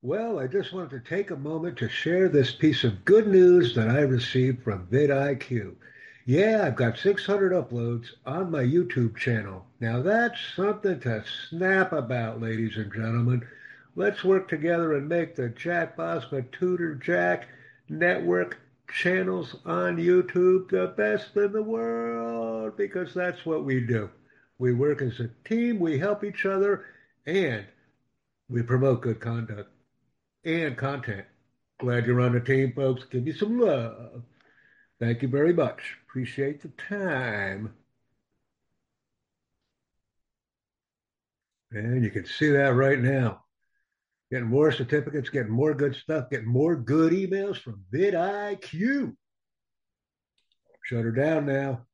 Well, I just wanted to take a moment to share this piece of good news that I received from vidIQ. Yeah, I've got 600 uploads on my YouTube channel. Now that's something to snap about, ladies and gentlemen. Let's work together and make the Jack Bosma Tutor Jack Network channels on YouTube the best in the world because that's what we do. We work as a team, we help each other, and we promote good conduct and content. Glad you're on the team, folks. Give me some love. Thank you very much. Appreciate the time. And you can see that right now. Getting more certificates, getting more good stuff, getting more good emails from vidIQ. Shut her down now.